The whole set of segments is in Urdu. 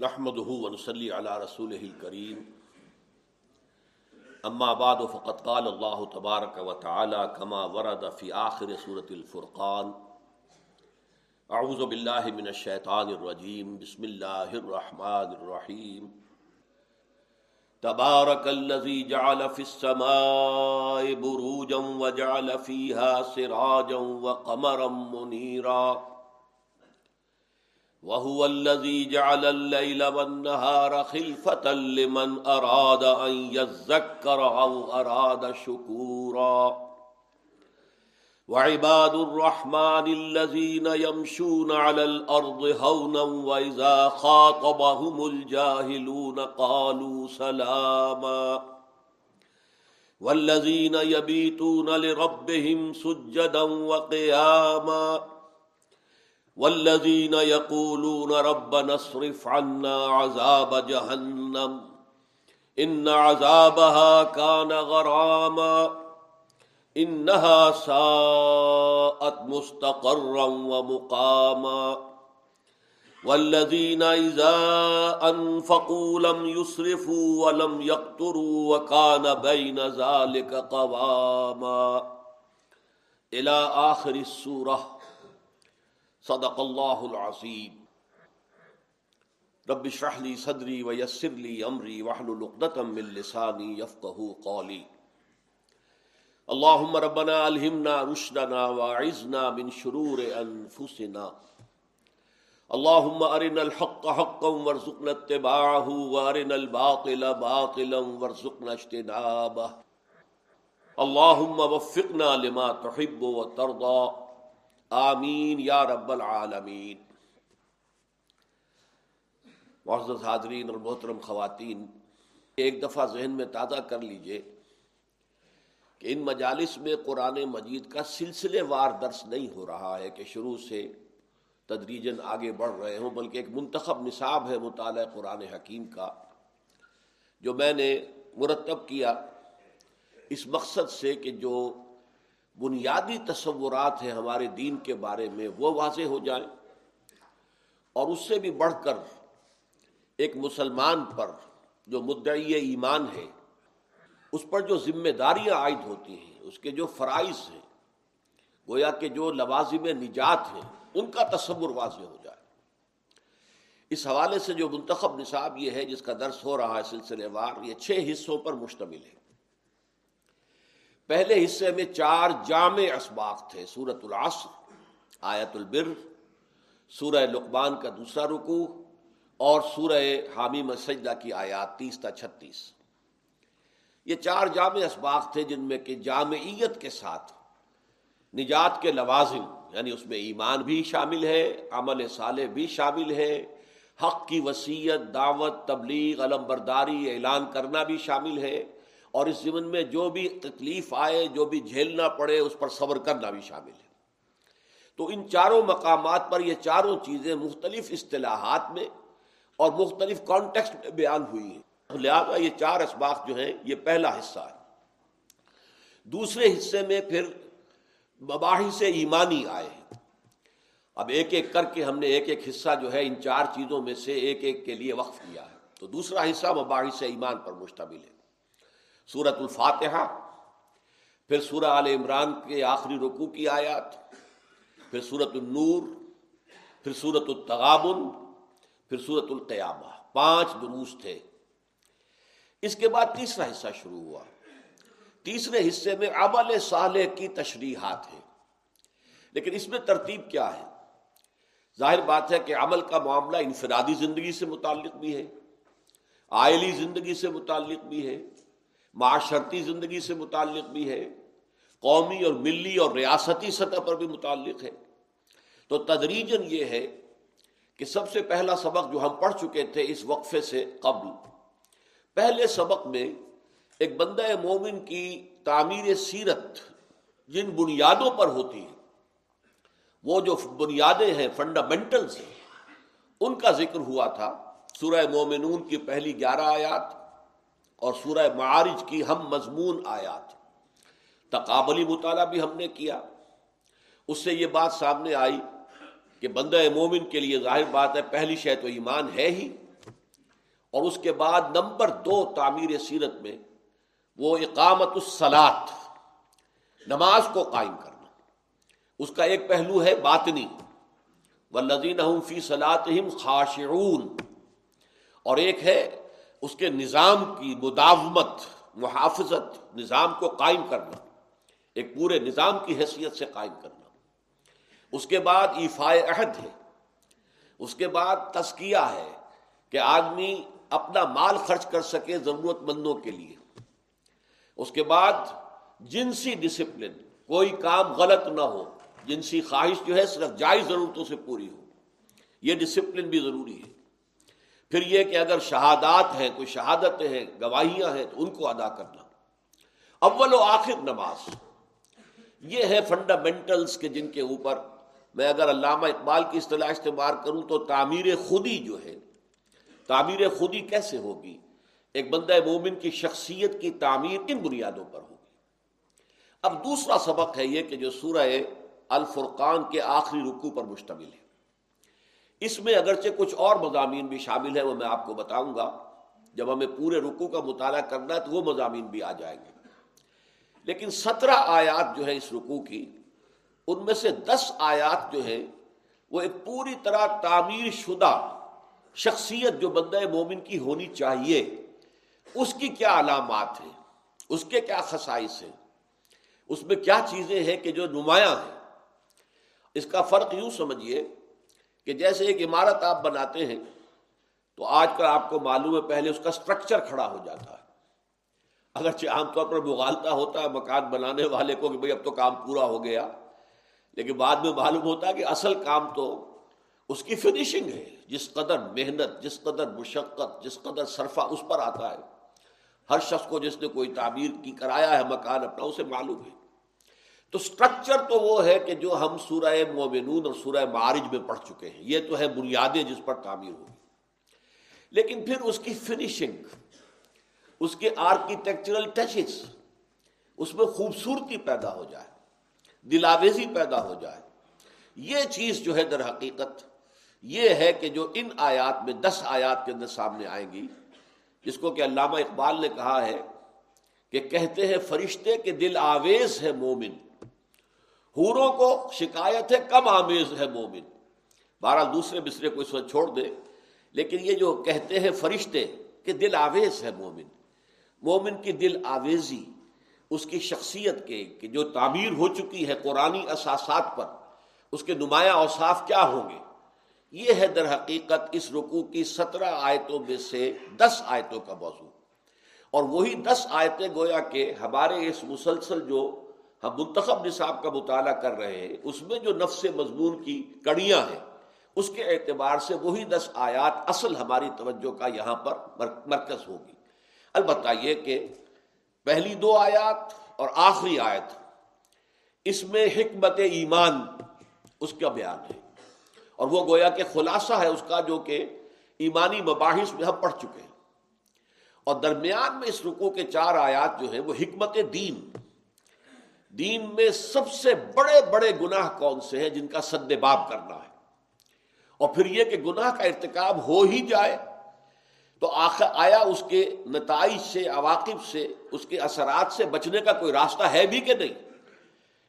نحمده ونصلي على رسوله الكريم. اما بعد، فقد قال الله تبارك وتعالى كما ورد في آخر سورة الفرقان اعوذ بالله من الشيطان الرجيم، بسم الله الرحمن الرحيم. تبارك الذي جعل في السماء بروجا وجعل فيها سراجا وقمرا منيرا. وهو الذي جعل الليل والنهار خلفة لمن أراد أن يذكر أو أراد شكورا وعباد الرحمن الذين يمشون على الأرض هونا وإذا خاطبهم الجاهلون قالوا سلاما والذين يبيتون لربهم سجدا وقياما والذين يقولون ربنا اصرف عنا عذاب جهنم ان عذابها كان غراما انها ساءت مستقرا ومقاما والذين اذا انفقوا لم يسرفوا ولم يقتروا وكان بين ذلك قواما الى اخر السوره صدق اللہ العظیم. رب اشرح لي صدری ويسر لي امری واحلل عقدة من لساني يفقهوا قولي اللهم ربنا الهمنا رشدنا واعذنا من شرور انفسنا. اللهم ارنا الحق حقا وارزقنا اتباعه وارنا الباطل باطلا وارزقنا اجتنابه. اللهم وفقنا لما تحب وترضى آمین یا رب العالمین۔ معزز حاضرین اور محترم خواتین، ایک دفعہ ذہن میں تازہ کر لیجیے کہ ان مجالس میں قرآن مجید کا سلسلے وار درس نہیں ہو رہا ہے کہ شروع سے تدریجن آگے بڑھ رہے ہوں، بلکہ ایک منتخب نصاب ہے مطالعہ قرآن حکیم کا، جو میں نے مرتب کیا اس مقصد سے کہ جو بنیادی تصورات ہیں ہمارے دین کے بارے میں، وہ واضح ہو جائیں۔ اور اس سے بھی بڑھ کر ایک مسلمان پر جو مدعی ایمان ہے، اس پر جو ذمہ داریاں عائد ہوتی ہیں، اس کے جو فرائض ہیں، گویا کہ جو لوازم نجات ہیں، ان کا تصور واضح ہو جائے۔ اس حوالے سے جو منتخب نصاب یہ ہے، جس کا درس ہو رہا ہے سلسلے وار، یہ چھ حصوں پر مشتمل ہے۔ پہلے حصے میں چار جامع اسباق تھے سورت العصر، آیت البر، سورہ لقمان کا دوسرا رکوع، اور سورہ حامی مسجدہ کی آیات تیس تا چھتیس۔ یہ چار جامع اسباق تھے جن میں کہ جامعیت کے ساتھ نجات کے لوازم یعنی اس میں ایمان بھی شامل ہے، عمل صالح بھی شامل ہے، حق کی وسیعت دعوت، تبلیغ، علم برداری، اعلان کرنا بھی شامل ہے۔ اور اس زمن میں جو بھی تکلیف آئے، جو بھی جھیلنا پڑے، اس پر صبر کرنا بھی شامل ہے۔ تو ان چاروں مقامات پر یہ چاروں چیزیں مختلف اصطلاحات میں اور مختلف کانٹیکسٹ میں بیان ہوئی ہیں۔ لہٰذا یہ چار اسباق جو ہیں، یہ پہلا حصہ ہے۔ دوسرے حصے میں پھر مباحث ایمانی آئے ہیں۔ اب ایک ایک کر کے ہم نے ایک ایک حصہ جو ہے، ان چار چیزوں میں سے ایک ایک کے لیے وقف کیا ہے۔ تو دوسرا حصہ مباحث ایمان پر مشتمل ہے۔ سورت الفاتحہ، پھر سورہ عال عمران کے آخری رکوع کی آیات، پھر سورت النور، پھر سورت التغابن، پھر سورت القیامہ۔ پانچ دروس تھے۔ اس کے بعد تیسرا حصہ شروع ہوا۔ تیسرے حصے میں عمل صالح کی تشریحات ہیں۔ لیکن اس میں ترتیب کیا ہے؟ ظاہر بات ہے کہ عمل کا معاملہ انفرادی زندگی سے متعلق بھی ہے، آئلی زندگی سے متعلق بھی ہے۔ معاشرتی زندگی سے متعلق بھی ہے، قومی اور ملی اور ریاستی سطح پر بھی متعلق ہے۔ تو تدریجن یہ ہے کہ سب سے پہلا سبق جو ہم پڑھ چکے تھے اس وقفے سے قبل، پہلے سبق میں ایک بندہ مومن کی تعمیر سیرت جن بنیادوں پر ہوتی ہے، وہ جو بنیادیں ہیں فنڈامنٹلز ہیں، ان کا ذکر ہوا تھا۔ سورہ مومنون کی پہلی گیارہ آیات اور سورہ معارج کی ہم مضمون آیات۔ تقابلی مطالعہ بھی ہم نے کیا۔ اس سے یہ بات سامنے آئی کہ بندہ مومن کے لیے ظاہر بات ہے، پہلی شے تو ایمان ہے ہی۔ اور اس کے بعد نمبر دو تعمیر سیرت میں وہ اقامت السلاط نماز کو قائم کرنا۔ اس کا ایک پہلو ہے باطنی۔ و لذین فی صلاحم خاشعون۔ اور ایک ہے اس کے نظام کی مداومت، محافظت، نظام کو قائم کرنا، ایک پورے نظام کی حیثیت سے قائم کرنا۔ اس کے بعد ایفائے عہد ہے۔ اس کے بعد تزکیہ ہے کہ آدمی اپنا مال خرچ کر سکے ضرورت مندوں کے لیے۔ اس کے بعد جنسی ڈسپلن کوئی کام غلط نہ ہو، جنسی خواہش جو ہے صرف جائز ضرورتوں سے پوری ہو۔ یہ ڈسپلن بھی ضروری ہے۔ پھر یہ کہ اگر شہادات ہیں، کوئی شہادتیں ہیں، گواہیاں ہیں، تو ان کو ادا کرنا۔ اول و آخر نماز۔ یہ ہے فنڈامنٹلز کے جن کے اوپر میں اگر علامہ اقبال کی اصطلاح استعمال کروں تو تعمیر خودی جو ہے، تعمیر خودی کیسے ہوگی؟ ایک بندہ مومن کی شخصیت کی تعمیر ان بنیادوں پر ہوگی؟ اب دوسرا سبق ہے یہ کہ جو سورہ الفرقان کے آخری رکو پر مشتمل ہے۔ اس میں اگرچہ کچھ اور مضامین بھی شامل ہیں، وہ میں آپ کو بتاؤں گا۔ جب ہمیں پورے رکو کا مطالعہ کرنا ہے تو وہ مضامین بھی آ جائیں گے۔ لیکن سترہ آیات جو ہے اس رکو کی، ان میں سے دس آیات جو ہے وہ ایک پوری طرح تعمیر شدہ شخصیت جو بندہ مومن کی ہونی چاہیے، اس کی کیا علامات ہیں؟ اس کے کیا خصائص ہیں؟ اس میں کیا چیزیں ہیں کہ جو نمایاں ہیں؟ اس کا فرق یوں سمجھیے کہ جیسے ایک عمارت آپ بناتے ہیں، تو آج کل آپ کو معلوم ہے پہلے اس کا سٹرکچر کھڑا ہو جاتا ہے۔ اگرچہ عام طور پر مغالتا ہوتا ہے، مکان بنانے والے کو کہ بھئی اب تو کام پورا ہو گیا، لیکن بعد میں معلوم ہوتا ہے کہ اصل کام تو اس کی فنیشنگ ہے۔ جس قدر محنت، جس قدر مشقت، جس قدر صرفہ اس پر آتا ہے، ہر شخص کو جس نے کوئی تعبیر کی، کرایا ہے مکان اپنا، اسے معلوم ہے۔ تو سٹرکچر تو وہ ہے کہ جو ہم سورہ مومنون اور سورہ معارج میں پڑھ چکے ہیں، یہ تو ہے بنیادیں جس پر تعمیر ہوگی لیکن پھر اس کی فنیشنگ اس کے آرکیٹیکچرل ٹچز اس میں خوبصورتی پیدا ہو جائے، دلاویزی پیدا ہو جائے۔ یہ چیز جو ہے در حقیقت یہ ہے کہ جو ان آیات میں دس آیات کے اندر سامنے آئیں گی، جس کو کہ علامہ اقبال نے کہا ہے کہ کہتے ہیں فرشتے کے دل آویز ہے مومن۔ ہوروں کو شکایت ہے، کم آمیز ہے مومن۔ بہرحال دوسرے مصرے کو اس وقت چھوڑ دے لیکن یہ جو کہتے ہیں فرشتے کہ دل آویز ہے مومن۔ مومن کی دل آویزی، اس کی شخصیت کے کہ جو تعمیر ہو چکی ہے قرآن اساسات پر، اس کے نمایاں اوصاف کیا ہوں گے؟ یہ ہے در حقیقت اس رکوع کی سترہ آیتوں میں سے دس آیتوں کا موضوع۔ اور وہی دس آیتیں گویا کہ ہمارے اس مسلسل جو ہم منتخب نصاب کا مطالعہ کر رہے ہیں، اس میں جو نفس مضمون کی کڑیاں ہیں، اس کے اعتبار سے وہی دس آیات اصل ہماری توجہ کا یہاں پر مرکز ہوگی۔ البتہ یہ کہ پہلی دو آیات اور آخری آیت، اس میں حکمت ایمان اس کا بیان ہے۔ اور وہ گویا کہ خلاصہ ہے اس کا جو کہ ایمانی مباحث میں ہم پڑھ چکے ہیں۔ اور درمیان میں اس رکو کے چار آیات جو ہیں، وہ حکمت دین دین میں سب سے بڑے بڑے گناہ کون سے ہیں جن کا سد باب کرنا ہے؟ اور پھر یہ کہ گناہ کا ارتکاب ہو ہی جائے تو آخر آیا اس کے نتائج سے، عواقب سے، اس کے اثرات سے بچنے کا کوئی راستہ ہے بھی کہ نہیں؟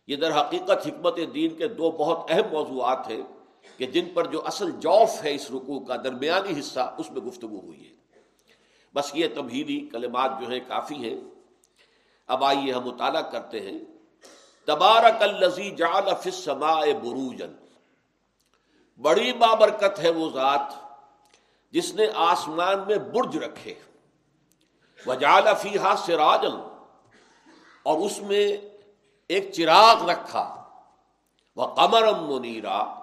یہ در حقیقت حکمت دین کے دو بہت اہم موضوعات ہیں کہ جن پر جو اصل جوف ہے اس رکوع کا، درمیانی حصہ، اس میں گفتگو ہوئی ہے۔ بس یہ تبہیلی کلمات جو ہیں کافی ہیں۔ اب آئیے ہم مطالعہ کرتے ہیں۔ تبارک الزی جال السماء بروجن بڑی بابرکت ہے وہ ذات جس نے آسمان میں برج رکھے۔ وجال فیحا سراجن اور اس میں ایک چراغ رکھا۔ وہ قمرم منیرا۔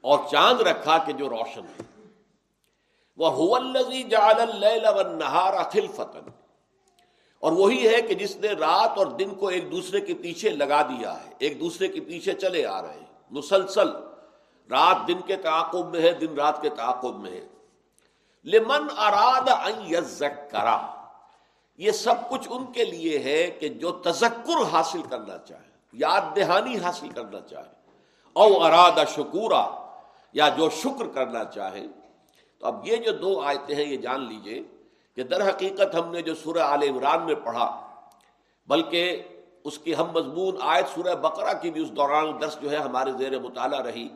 اور چاند رکھا کہ جو روشن ہے وہ جال النہارا خلفتن اور وہی ہے کہ جس نے رات اور دن کو ایک دوسرے کے پیچھے لگا دیا ہے، ایک دوسرے کے پیچھے چلے آ رہے ہیں۔ مسلسل، رات دن کے تعاقب میں ہے، دن رات کے تعاقب میں ہے۔ لمن اراد کرا یہ سب کچھ ان کے لیے ہے کہ جو تذکر حاصل کرنا چاہے، یاد دہانی حاصل کرنا چاہے، او ارادہ شکورا، یا جو شکر کرنا چاہے۔ تو اب یہ جو دو آیتیں ہیں، یہ جان لیجیے۔ کہ در حقیقت ہم نے جو سورہ عال عمران میں پڑھا، بلکہ اس کی ہم مضمون آیت سورہ بقرہ کی بھی اس دوران درس جو ہے ہمارے زیر مطالعہ رہی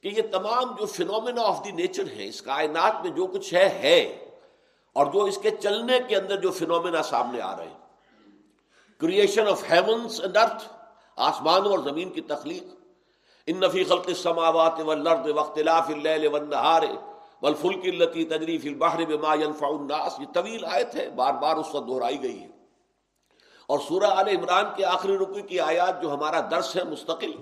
کہ یہ تمام جو فنومینا آف دی نیچر ہے اس کائنات میں جو کچھ ہے ہے اور جو اس کے چلنے کے اندر جو فنومینا سامنے آ رہے ہیں۔ Creation of heavens and earth آسمانوں اور زمین کی تخلیق۔ ان نفی خلق السماوات والارض واختلاف اللیل والنہار والفلک التي تجری فی البحر بما ينفع الناس یہ طویل آیت ہے بار بار اس وقت دہرائی گئی ہے۔ اور سورہ آل عمران کے آخری رکو کی آیات جو ہمارا درس ہے، مستقل،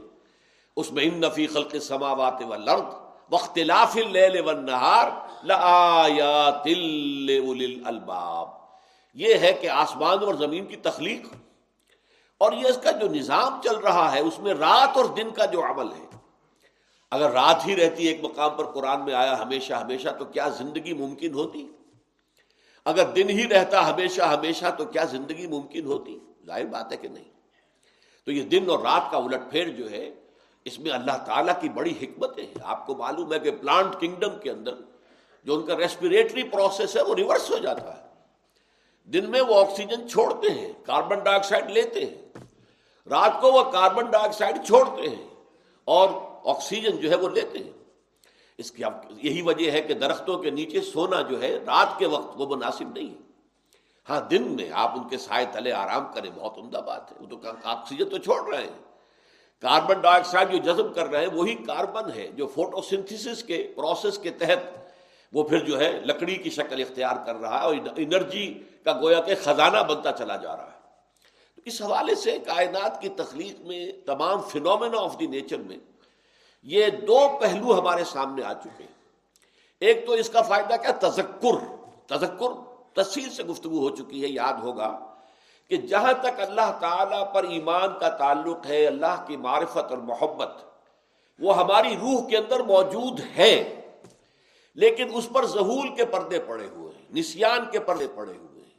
اس میں ان نفی خلق السماوات والارض واختلاف اللیل والنہار لآیات لأولی الالباب یہ ہے کہ آسمان اور زمین کی تخلیق اور یہ اس کا جو نظام چل رہا ہے، اس میں رات اور دن کا جو عمل ہے۔ اگر رات ہی رہتی ایک مقام پر قرآن میں آیا ہمیشہ ہمیشہ تو کیا زندگی ممکن ہوتی؟ اگر دن ہی رہتا ہمیشہ ہمیشہ تو کیا زندگی ممکن ہوتی؟ ظاہر بات ہے کہ نہیں۔ تو یہ دن اور رات کا الٹ پھیر جو ہے، اس میں اللہ تعالیٰ کی بڑی حکمت ہے آپ کو معلوم ہے کہ پلانٹ کنگڈم کے اندر جو ان کا ریسپریٹری پروسیس ہے، وہ ریورس ہو جاتا ہے۔ دن میں وہ آکسیجن چھوڑتے ہیں کاربن ڈائی آکسائڈ لیتے ہیں۔ رات کو وہ کاربن ڈائی آکسائڈ چھوڑتے ہیں اور آکسیجن جو ہے وہ لیتے ہیں۔ اس کی یہی وجہ ہے کہ درختوں کے نیچے سونا جو ہے رات کے وقت وہ مناسب نہیں ہے۔ ہاں دن میں آپ ان کے سائے تلے آرام کریں، بہت عمدہ بات ہے۔ وہ تو آکسیجن تو چھوڑ رہے ہیں۔ کاربن ڈائی آکسائڈ جو جذب کر رہے ہیں، وہی کاربن ہے جو فوٹو سنتھس کے پروسیس کے تحت وہ پھر جو ہے لکڑی کی شکل اختیار کر رہا ہے اور انرجی کا گویا کہ خزانہ بنتا چلا جا رہا ہے۔ تو اس حوالے سے کائنات کی تخلیق میں تمام فنومینا آف دی نیچر میں یہ دو پہلو ہمارے سامنے آ چکے ہیں۔ ایک تو اس کا فائدہ کیا؟ تذکر۔ تذکر تفصیل سے گفتگو ہو چکی ہے، یاد ہوگا کہ جہاں تک اللہ تعالی پر ایمان کا تعلق ہے، اللہ کی معرفت اور محبت، وہ ہماری روح کے اندر موجود ہے لیکن اس پر ظہول کے پردے پڑے ہوئے ہیں، نسیان کے پردے پڑے ہوئے ہیں۔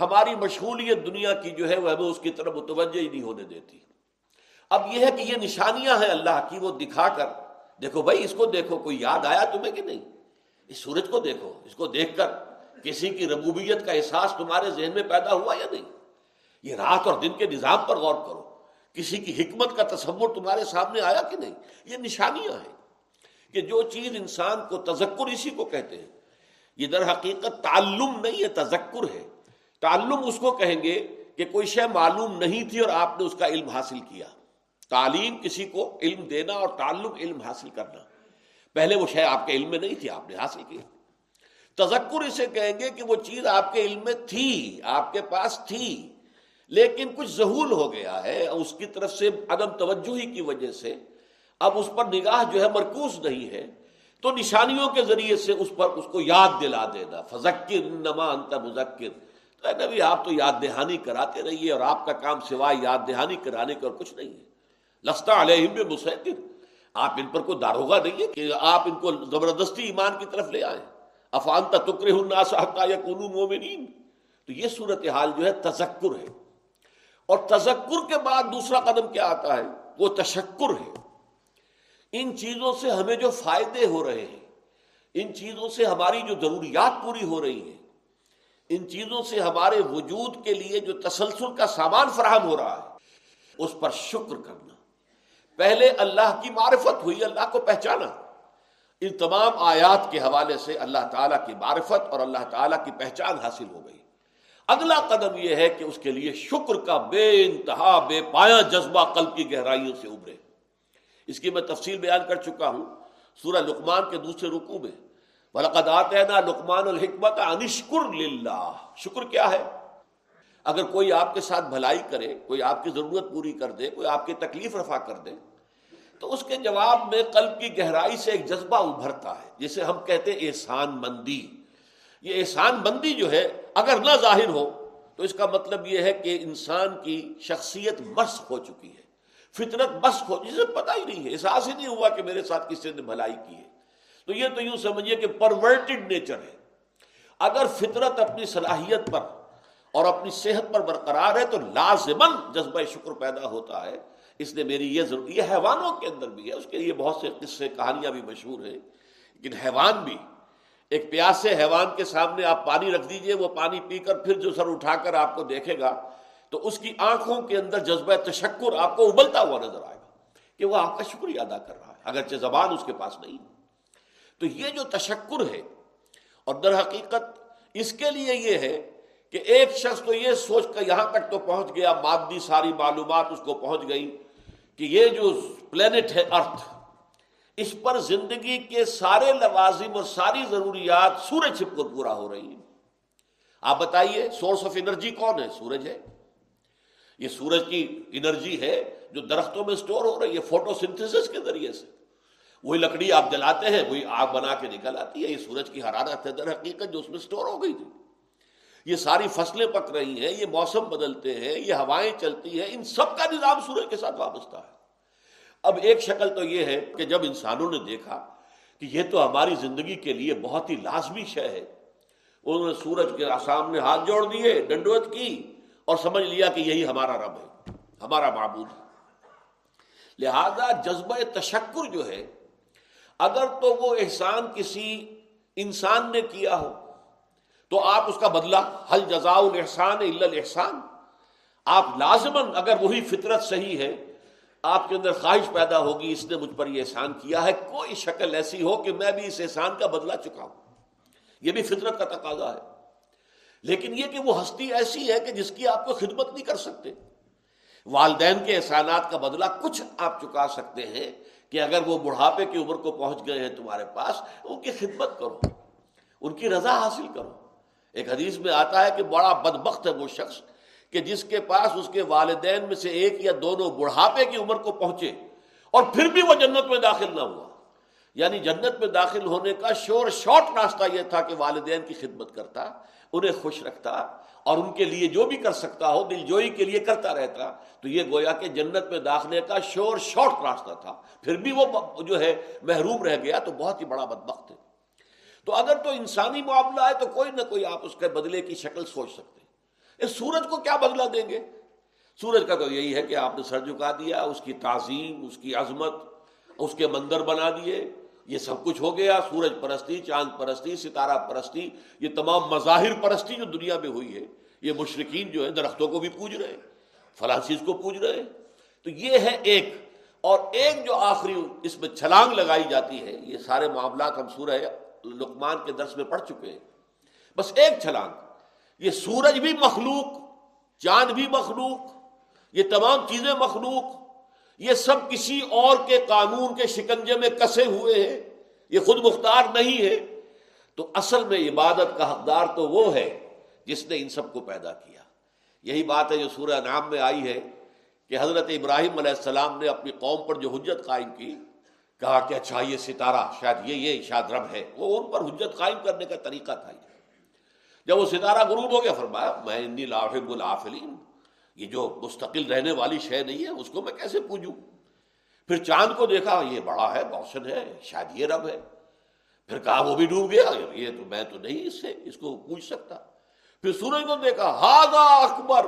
ہماری مشغولیت دنیا کی جو ہے، وہ ہمیں اس کی طرف متوجہ ہی نہیں ہونے دیتی۔ اب یہ ہے کہ یہ نشانیاں ہیں اللہ کی وہ دکھا کر۔ دیکھو بھائی، اس کو دیکھو، کوئی یاد آیا تمہیں کہ نہیں؟ اس سورج کو دیکھو، اس کو دیکھ کر کسی کی ربوبیت کا احساس تمہارے ذہن میں پیدا ہوا یا نہیں؟ یہ رات اور دن کے نظام پر غور کرو۔ کسی کی حکمت کا تصور تمہارے سامنے آیا کہ نہیں؟ یہ نشانیاں ہیں کہ جو چیز انسان کو تذکر اسی کو کہتے ہیں۔ یہ در حقیقت تعلم نہیں ہے تذکر ہے۔ تعلم اس کو کہیں گے کہ کوئی شے معلوم نہیں تھی اور آپ نے اس کا علم حاصل کیا۔ تعلیم کسی کو علم دینا اور تعلق علم حاصل کرنا۔ پہلے وہ شے آپ کے علم میں نہیں تھی، آپ نے حاصل کی۔ تذکر اسے کہیں گے کہ وہ چیز آپ کے علم میں تھی، آپ کے پاس تھی، لیکن کچھ ظہول ہو گیا ہے۔ اس کی طرف سے عدم توجہی کی وجہ سے اب اس پر نگاہ جو ہے مرکوز نہیں ہے۔ تو نشانیوں کے ذریعے سے اس پر اس کو یاد دلا دینا۔ فذکر نما انت مذکر۔ تو نبی، آپ تو یاد دہانی کراتے رہیے اور آپ کا کام سوائے یاد دہانی کرانے کا اور کچھ نہیں ہے۔ لستا علیہ مسحر آپ ان پر کوئی داروغہ نہیں ہے کہ آپ ان کو زبردستی ایمان کی طرف لے آئیں۔ افانتا تکر الناس حقا یا مومنین۔ تو یہ صورت حال جو ہے تذکر ہے۔ اور تذکر کے بعد دوسرا قدم کیا آتا ہے؟ وہ تشکر ہے۔ ان چیزوں سے ہمیں جو فائدے ہو رہے ہیں، ان چیزوں سے ہماری جو ضروریات پوری ہو رہی ہیں، ان چیزوں سے ہمارے وجود کے لیے جو تسلسل کا سامان فراہم ہو رہا ہے، اس پر شکر کرنا۔ پہلے اللہ کی معرفت ہوئی، اللہ کو پہچانا۔ ان تمام آیات کے حوالے سے اللہ تعالیٰ کی معرفت اور اللہ تعالیٰ کی پہچان حاصل ہو گئی۔ اگلا قدم یہ ہے کہ اس کے لیے شکر کا بے انتہا، بے پایا جذبہ قلب کی گہرائیوں سے ابھرے۔ اس کی میں تفصیل بیان کر چکا ہوں سورہ لقمان کے دوسرے رکو میں۔ بلقد آتے نا لقمان الحکمت انشکر للہ شکر کیا ہے؟ اگر کوئی آپ کے ساتھ بھلائی کرے، کوئی آپ کی ضرورت پوری کر دے، کوئی آپ کی تکلیف رفع کر دے، تو اس کے جواب میں قلب کی گہرائی سے ایک جذبہ ابھرتا ہے، جسے ہم کہتے ہیں احسان مندی۔ یہ احسان مندی جو ہے، اگر نہ ظاہر ہو، تو اس کا مطلب یہ ہے کہ انسان کی شخصیت مسق ہو چکی ہے، فطرت مسق ہو، جسے پتہ ہی نہیں ہے، احساس ہی نہیں ہوا کہ میرے ساتھ کسی نے بھلائی کی ہے۔ تو یہ تو یوں سمجھیے کہ پرورٹڈ نیچر ہے۔ اگر فطرت اپنی صلاحیت پر اور اپنی صحت پر برقرار ہے تو لازمن جذبہ شکر پیدا ہوتا ہے۔ اس نے میری یہ ضرور، یہ حیوانوں کے اندر بھی ہے، اس کے لیے بہت سے قصے، کہانیاں بھی مشہور ہیں۔ لیکن حیوان بھی، ایک پیاس سے حیوان کے سامنے آپ پانی رکھ دیجیے، وہ پانی پی کر پھر جو سر اٹھا کر آپ کو دیکھے گا، تو اس کی آنکھوں کے اندر جذبہ تشکر آپ کو ابلتا ہوا نظر آئے گا کہ وہ آپ کا شکریہ ادا کر رہا ہے، اگرچہ زبان اس کے پاس نہیں۔ تو یہ جو تشکر ہے، اور در حقیقت اس کے لیے یہ ہے کہ ایک شخص تو یہ سوچ کر یہاں تک تو پہنچ گیا، مادی ساری معلومات اس کو پہنچ گئی کہ یہ جو پلینٹ ہے ارتھ اس پر زندگی کے سارے لوازم اور ساری ضروریات سورج سے پورا ہو رہی ہیں۔ آپ بتائیے سورس آف انرجی کون ہے؟ سورج ہے۔ یہ سورج کی انرجی ہے جو درختوں میں سٹور ہو رہی ہے فوٹو سنتھس کے ذریعے سے۔ وہی لکڑی آپ جلاتے ہیں، وہی آگ بنا کے نکل آتی ہے، یہ سورج کی حرارت ہے در حقیقت جو اس میں سٹور ہو گئی تھی۔ یہ ساری فصلیں پک رہی ہیں، یہ موسم بدلتے ہیں، یہ ہوائیں چلتی ہیں، ان سب کا نظام سورج کے ساتھ وابستہ ہے۔ اب ایک شکل تو یہ ہے کہ جب انسانوں نے دیکھا کہ یہ تو ہماری زندگی کے لیے بہت ہی لازمی شے ہے، انہوں نے سورج کے سامنے ہاتھ جوڑ دیے، ڈنڈوت کی اور سمجھ لیا کہ یہی ہمارا رب ہے، ہمارا معبود ہے۔ لہذا جذبہ تشکر جو ہے، اگر تو وہ احسان کسی انسان نے کیا ہو تو آپ اس کا بدلہ حل جزا الحسان الحسان آپ لازمن اگر وہی فطرت صحیح ہے، آپ کے اندر خواہش پیدا ہوگی، اس نے مجھ پر یہ احسان کیا ہے۔ کوئی شکل ایسی ہو کہ میں بھی اس احسان کا بدلہ چکا ہوں یہ بھی فطرت کا تقاضا ہے۔ لیکن یہ کہ وہ ہستی ایسی ہے کہ جس کی آپ کو خدمت نہیں کر سکتے۔ والدین کے احسانات کا بدلہ کچھ آپ چکا سکتے ہیں کہ اگر وہ بڑھاپے کی عمر کو پہنچ گئے ہیں تمہارے پاس، ان کی خدمت کرو، ان کی رضا حاصل کرو۔ ایک حدیث میں آتا ہے کہ بڑا بدبخت ہے وہ شخص کہ جس کے پاس اس کے والدین میں سے ایک یا دونوں بڑھاپے کی عمر کو پہنچے اور پھر بھی وہ جنت میں داخل نہ ہوا۔ یعنی جنت میں داخل ہونے کا شور شارٹ راستہ یہ تھا کہ والدین کی خدمت کرتا، انہیں خوش رکھتا اور ان کے لیے جو بھی کر سکتا ہو، دل جوئی کے لیے کرتا رہتا۔ تو یہ گویا کہ جنت میں داخلے کا شور شارٹ راستہ تھا۔ پھر بھی وہ جو ہے محروم رہ گیا تو بہت ہی بڑا بدبخت ہے۔ تو اگر تو انسانی معاملہ ہے تو کوئی نہ کوئی آپ اس کے بدلے کی شکل سوچ سکتے اس سورج کو کیا بدلہ دیں گے؟ سورج کا تو یہی ہے کہ آپ نے سر جھکا دیا، اس کی تعظیم، اس کی عظمت، اس کے مندر بنا دیے۔ یہ سب کچھ ہو گیا، سورج پرستی، چاند پرستی، ستارہ پرستی، یہ تمام مظاہر پرستی جو دنیا میں ہوئی ہے، یہ مشرقین جو ہیں درختوں کو بھی پوج رہے ہیں فلانسیز کو پوج رہے ہیں۔ تو یہ ہے ایک۔ اور ایک جو آخری اس میں چھلانگ لگائی جاتی ہے، یہ سارے معاملات ہم سورہ لقمان کے درس میں پڑھ چکے ہیں۔ بس ایک چھلانگ، یہ سورج بھی مخلوق، چاند بھی مخلوق، یہ تمام چیزیں مخلوق، یہ سب کسی اور کے قانون کے شکنجے میں کسے ہوئے ہیں، یہ خود مختار نہیں ہے تو اصل میں عبادت کا حقدار تو وہ ہے جس نے ان سب کو پیدا کیا۔ یہی بات ہے جو سورہ نام میں آئی ہے کہ حضرت ابراہیم علیہ السلام نے اپنی قوم پر جو حجت قائم کی کہا کہ اچھا یہ ستارہ، شاید یہ یہ شاید رب ہے۔ وہ ان پر حجت قائم کرنے کا طریقہ تھا جب وہ ستارہ غروب ہو گیا، فرمایا، میں انی لافب العافلین، یہ جو مستقل رہنے والی شے نہیں ہے، اس کو میں کیسے پوجوں؟ پھر چاند کو دیکھا، یہ بڑا ہے روشن ہے، شاید یہ رب ہے۔ پھر کہا، وہ بھی ڈوب گیا، یہ تو میں تو نہیں اس سے، اس کو پوچھ سکتا۔ پھر سورج کو دیکھا ہاضا اکبر